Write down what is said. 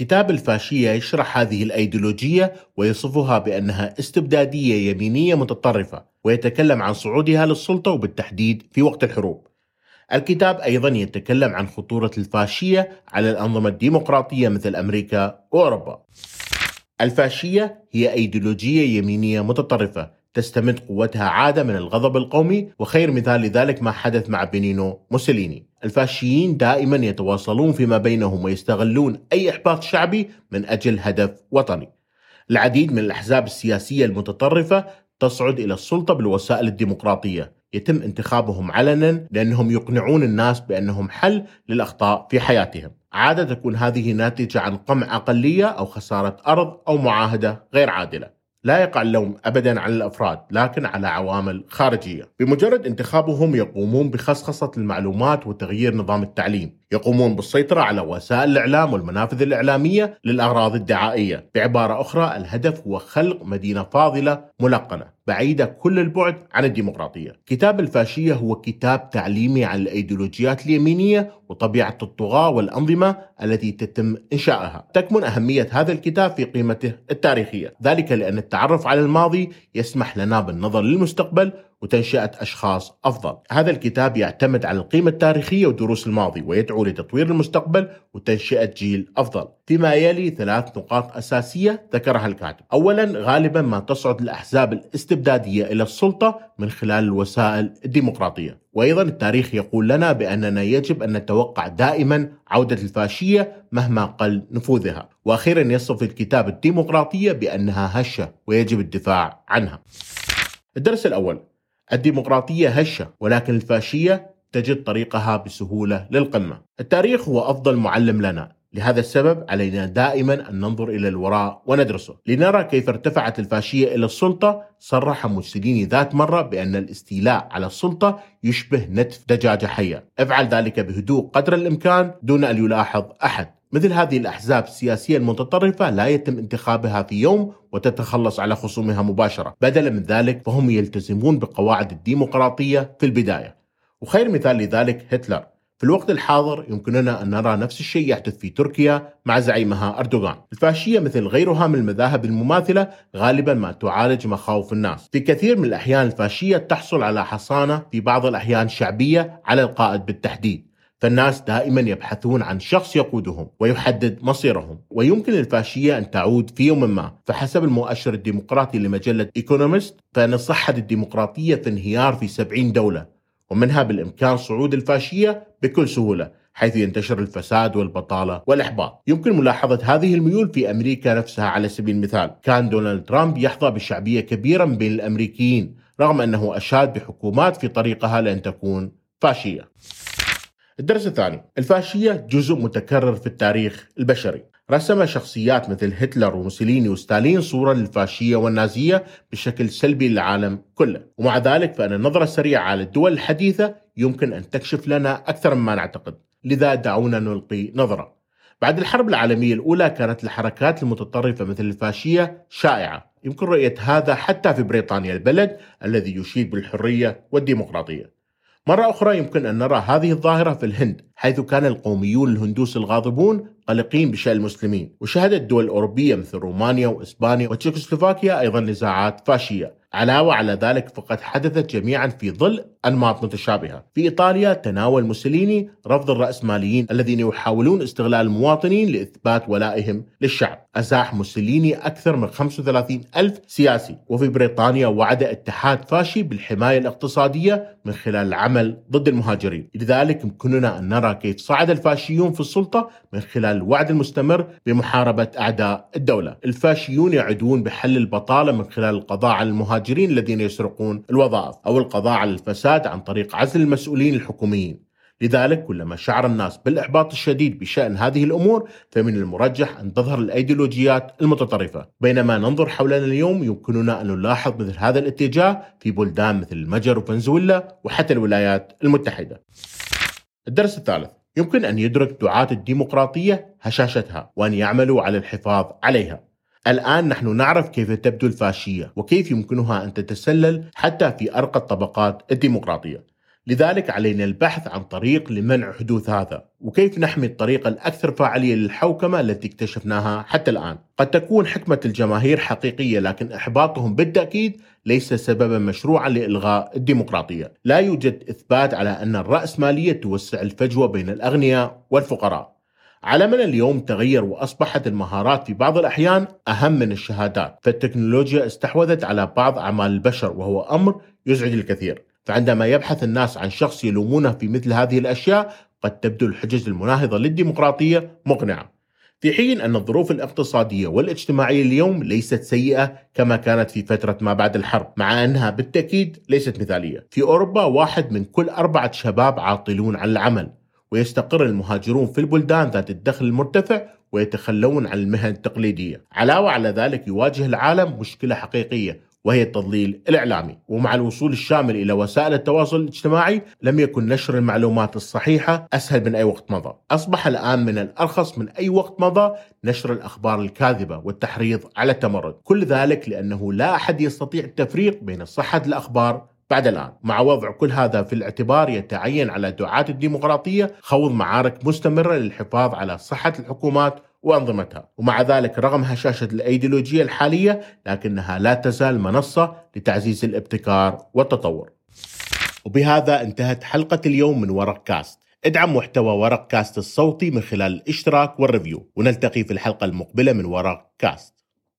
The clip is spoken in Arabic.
كتاب الفاشية يشرح هذه الأيديولوجية ويصفها بأنها استبدادية يمينية متطرفة ويتكلم عن صعودها للسلطة وبالتحديد في وقت الحروب. الكتاب أيضا يتكلم عن خطورة الفاشية على الأنظمة الديمقراطية مثل أمريكا وأوروبا. الفاشية هي أيديولوجية يمينية متطرفة تستمد قوتها عادة من الغضب القومي وخير مثال لذلك ما حدث مع بنينو موسوليني. الفاشيين دائما يتواصلون فيما بينهم ويستغلون أي إحباط شعبي من أجل هدف وطني. العديد من الأحزاب السياسية المتطرفة تصعد إلى السلطة بالوسائل الديمقراطية. يتم انتخابهم علنا لأنهم يقنعون الناس بأنهم حل للأخطاء في حياتهم. عادة تكون هذه ناتجة عن قمع أقلية أو خسارة أرض أو معاهدة غير عادلة. لا يقع اللوم ابدا على الأفراد لكن على عوامل خارجية. بمجرد انتخابهم يقومون بخصخصة المعلومات وتغيير نظام التعليم، يقومون بالسيطرة على وسائل الإعلام والمنافذ الإعلامية للأغراض الدعائية، بعبارة أخرى الهدف هو خلق مدينة فاضلة ملقنة. بعيدة كل البعد عن الديمقراطية. كتاب الفاشية هو كتاب تعليمي عن الأيديولوجيات اليمينية وطبيعة الطغاة والأنظمة التي تتم إنشائها تكمن أهمية هذا الكتاب في قيمته التاريخية. ذلك لأن التعرف على الماضي يسمح لنا بالنظر للمستقبل وتنشئة أشخاص أفضل. هذا الكتاب يعتمد على القيمة التاريخية ودروس الماضي ويدعو لتطوير المستقبل وتنشئة جيل أفضل. فيما يلي ثلاث نقاط أساسية ذكرها الكاتب. أولا غالبا ما تصعد الأحزاب الاستبدادية إلى السلطة من خلال الوسائل الديمقراطية. وأيضا التاريخ يقول لنا بأننا يجب أن نتوقع دائما عودة الفاشية مهما قل نفوذها. وأخيرا يصف الكتاب الديمقراطية بأنها هشة ويجب الدفاع عنها. الدرس الأول. الديمقراطية هشة ولكن الفاشية تجد طريقها بسهولة للقمة. التاريخ هو أفضل معلم لنا. لهذا السبب علينا دائما أن ننظر إلى الوراء وندرسه. لنرى كيف ارتفعت الفاشية إلى السلطة صرح موسوليني ذات مرة بأن الاستيلاء على السلطة يشبه نتف دجاجة حية. افعل ذلك بهدوء قدر الإمكان دون أن يلاحظ أحد. مثل هذه الأحزاب السياسية المتطرفة لا يتم انتخابها في يوم وتتخلص على خصومها مباشرة. بدلا من ذلك فهم يلتزمون بقواعد الديمقراطية في البداية. وخير مثال لذلك هتلر. في الوقت الحاضر يمكننا أن نرى نفس الشيء يحدث في تركيا مع زعيمها أردوغان. الفاشية مثل غيرها من المذاهب المماثلة غالبا ما تعالج مخاوف الناس. في كثير من الأحيان الفاشية تحصل على حصانة في بعض الأحيان شعبية على القائد بالتحديد. فالناس دائما يبحثون عن شخص يقودهم ويحدد مصيرهم ويمكن للفاشية أن تعود في يوم ما. فحسب المؤشر الديمقراطي لمجلة إيكونومست فإن صحة الديمقراطية في انهيار في 70 دولة ومنها بالإمكان صعود الفاشية بكل سهولة حيث ينتشر الفساد والبطالة والإحباط. يمكن ملاحظة هذه الميول في أمريكا نفسها على سبيل المثال. كان دونالد ترامب يحظى بشعبية كبيرة بين الأمريكيين رغم أنه أشاد بحكومات في طريقها لأن تكون فاشية. الدرس الثاني الفاشية جزء متكرر في التاريخ البشري. رسم شخصيات مثل هتلر وموسوليني وستالين صورة للفاشية والنازية بشكل سلبي للعالم كله. ومع ذلك فإن النظرة السريعة على الدول الحديثة يمكن أن تكشف لنا أكثر مما نعتقد. لذا دعونا نلقي نظرة. بعد الحرب العالمية الأولى كانت الحركات المتطرفة مثل الفاشية شائعة. يمكن رؤية هذا حتى في بريطانيا البلد الذي يشيد بالحرية والديمقراطية. مرة أخرى يمكن أن نرى هذه الظاهرة في الهند حيث كان القوميون الهندوس الغاضبون قلقين بشأن المسلمين وشهدت دول أوروبية مثل رومانيا وإسبانيا وتشيكوسلوفاكيا أيضا نزاعات فاشية. علاوة على ذلك فقد حدثت جميعا في ظل أنماط متشابهة. في إيطاليا تناول موسوليني رفض الرأسماليين الذين يحاولون استغلال المواطنين لإثبات ولائهم للشعب. أزاح موسوليني أكثر من 35 ألف سياسي. وفي بريطانيا وعد اتحاد فاشي بالحماية الاقتصادية من خلال العمل ضد المهاجرين. لذلك يمكننا أن نرى كيف صعد الفاشيون في السلطة من خلال الوعد المستمر بمحاربة أعداء الدولة. الفاشيون يعدون بحل البطالة من خلال القضاء على المهاجرين الذين يسرقون الوظائف أو القضاء على الفساد عن طريق عزل المسؤولين الحكوميين. لذلك كلما شعر الناس بالإحباط الشديد بشأن هذه الأمور فمن المرجح أن تظهر الأيديولوجيات المتطرفة. بينما ننظر حولنا اليوم يمكننا أن نلاحظ مثل هذا الاتجاه في بلدان مثل المجر وفنزويلا وحتى الولايات المتحدة. الدرس الثالث. يمكن أن يدرك دعاة الديمقراطية هشاشتها وأن يعملوا على الحفاظ عليها. الآن نحن نعرف كيف تبدو الفاشية وكيف يمكنها أن تتسلل حتى في أرقى الطبقات الديمقراطية. لذلك علينا البحث عن طريق لمنع حدوث هذا وكيف نحمي الطريقة الأكثر فاعلية للحوكمة التي اكتشفناها حتى الآن. قد تكون حكمة الجماهير حقيقية لكن إحباطهم بالتأكيد ليس سببا مشروعا لإلغاء الديمقراطية. لا يوجد إثبات على أن الرأسمالية توسع الفجوة بين الأغنياء والفقراء. عالمنا اليوم تغير وأصبحت المهارات في بعض الأحيان أهم من الشهادات، فالتكنولوجيا استحوذت على بعض أعمال البشر وهو أمر يزعج الكثير، فعندما يبحث الناس عن شخص يلومونه في مثل هذه الأشياء قد تبدو الحجج المناهضة للديمقراطية مقنعة. في حين أن الظروف الاقتصادية والاجتماعية اليوم ليست سيئة كما كانت في فترة ما بعد الحرب، مع أنها بالتأكيد ليست مثالية. في أوروبا واحد من كل أربعة شباب عاطلون عن العمل، ويستقر المهاجرون في البلدان ذات الدخل المرتفع ويتخلون عن المهن التقليدية. علاوة على ذلك يواجه العالم مشكلة حقيقية وهي التضليل الإعلامي. ومع الوصول الشامل إلى وسائل التواصل الاجتماعي لم يكن نشر المعلومات الصحيحة أسهل من أي وقت مضى. أصبح الآن من الأرخص من أي وقت مضى نشر الأخبار الكاذبة والتحريض على التمرد. كل ذلك لأنه لا أحد يستطيع التفريق بين صحة الأخبار بعد الآن مع وضع كل هذا في الاعتبار يتعين على دعاة الديمقراطية خوض معارك مستمرة للحفاظ على صحة الحكومات وأنظمتها. ومع ذلك رغم هشاشة الأيديولوجية الحالية لكنها لا تزال منصة لتعزيز الابتكار والتطور. وبهذا انتهت حلقة اليوم من ورق كاست. ادعم محتوى ورق كاست الصوتي من خلال الاشتراك وال review. ونلتقي في الحلقة المقبلة من ورق كاست.